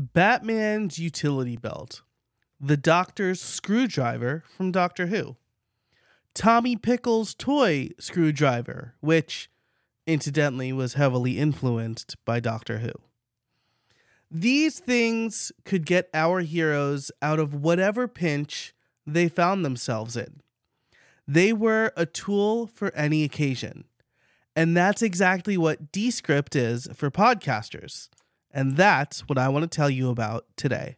Batman's utility belt, the doctor's screwdriver from Doctor Who, Tommy Pickles' toy screwdriver, which incidentally was heavily influenced by Doctor Who. These things could get our heroes out of whatever pinch they found themselves in. They were a tool for any occasion. And that's exactly what Descript is for podcasters. And that's what I want to tell you about today.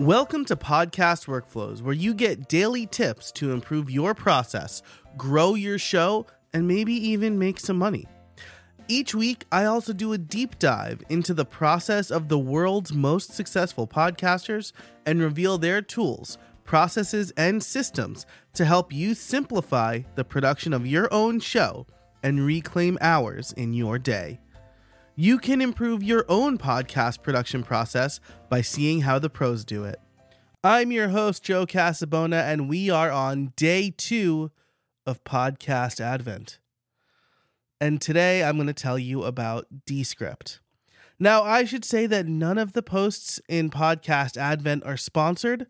Welcome to Podcast Workflows, where you get daily tips to improve your process, grow your show, and maybe even make some money. Each week, I also do a deep dive into the process of the world's most successful podcasters and reveal their tools, processes, and systems to help you simplify the production of your own show and reclaim hours in your day. You can improve your own podcast production process by seeing how the pros do it. I'm your host, Joe Casabona, and we are on day two of Podcast Advent and today I'm going to tell you about Descript. Now, I should say that none of the posts in Podcast Advent are sponsored.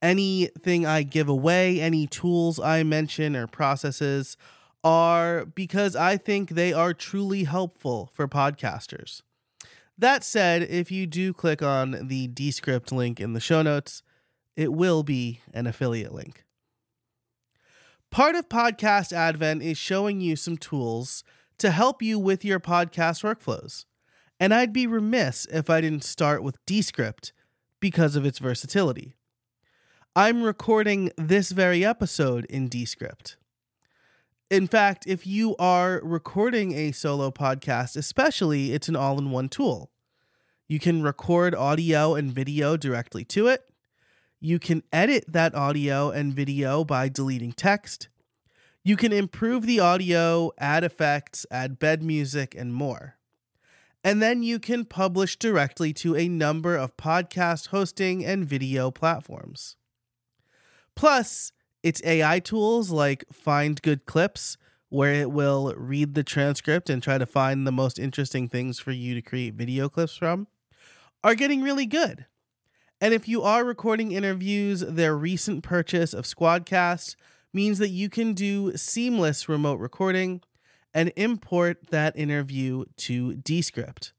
Anything I give away, any tools I mention or processes are because I think they are truly helpful for podcasters. That said, if you do click on the Descript link in the show notes, it will be an affiliate link. Part of Podcast Advent is showing you some tools to help you with your podcast workflows. And I'd be remiss if I didn't start with Descript because of its versatility. I'm recording this very episode in Descript. In fact, if you are recording a solo podcast, especially, it's an all in one tool. You can record audio and video directly to it. You can edit that audio and video by deleting text. You can improve the audio, add effects, add bed music, and more. And then you can publish directly to a number of podcast hosting and video platforms. Plus, its AI tools like Find Good Clips, where it will read the transcript and try to find the most interesting things for you to create video clips from, are getting really good. And if you are recording interviews, their recent purchase of Squadcast means that you can do seamless remote recording and import that interview to Descript.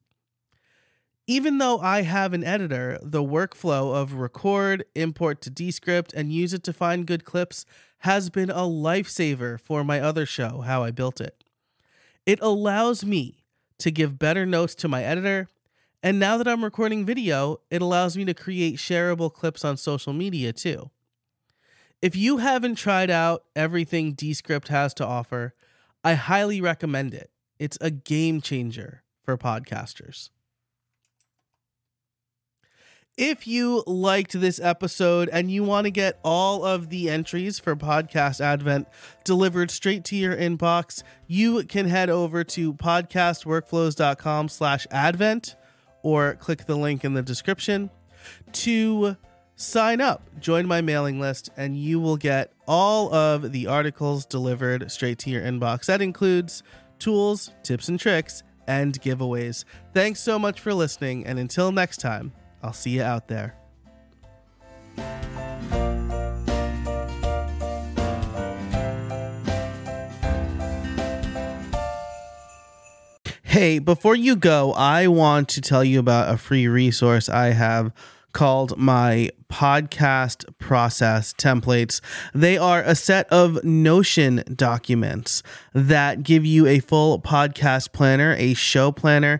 Even though I have an editor, the workflow of record, import to Descript, and use it to find good clips has been a lifesaver for my other show, How I Built It. It allows me to give better notes to my editor, and now that I'm recording video, it allows me to create shareable clips on social media too. If you haven't tried out everything Descript has to offer, I highly recommend it. It's a game changer for podcasters. If you liked this episode and you want to get all of the entries for Podcast Advent delivered straight to your inbox, you can head over to podcastworkflows.com slash advent or click the link in the description to sign up, join my mailing list, and you will get all of the articles delivered straight to your inbox. That includes tools, tips and tricks, and giveaways. Thanks so much for listening, and until next time, I'll see you out there. Hey, before you go, I want to tell you about a free resource I have called my podcast process templates. They are a set of Notion documents that give you a full podcast planner, a show planner,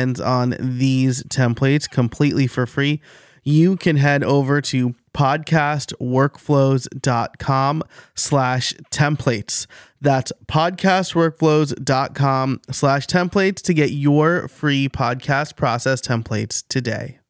on these templates completely for free, you can head over to podcastworkflows.com slash templates. That's podcastworkflows.com slash templates to get your free podcast process templates today.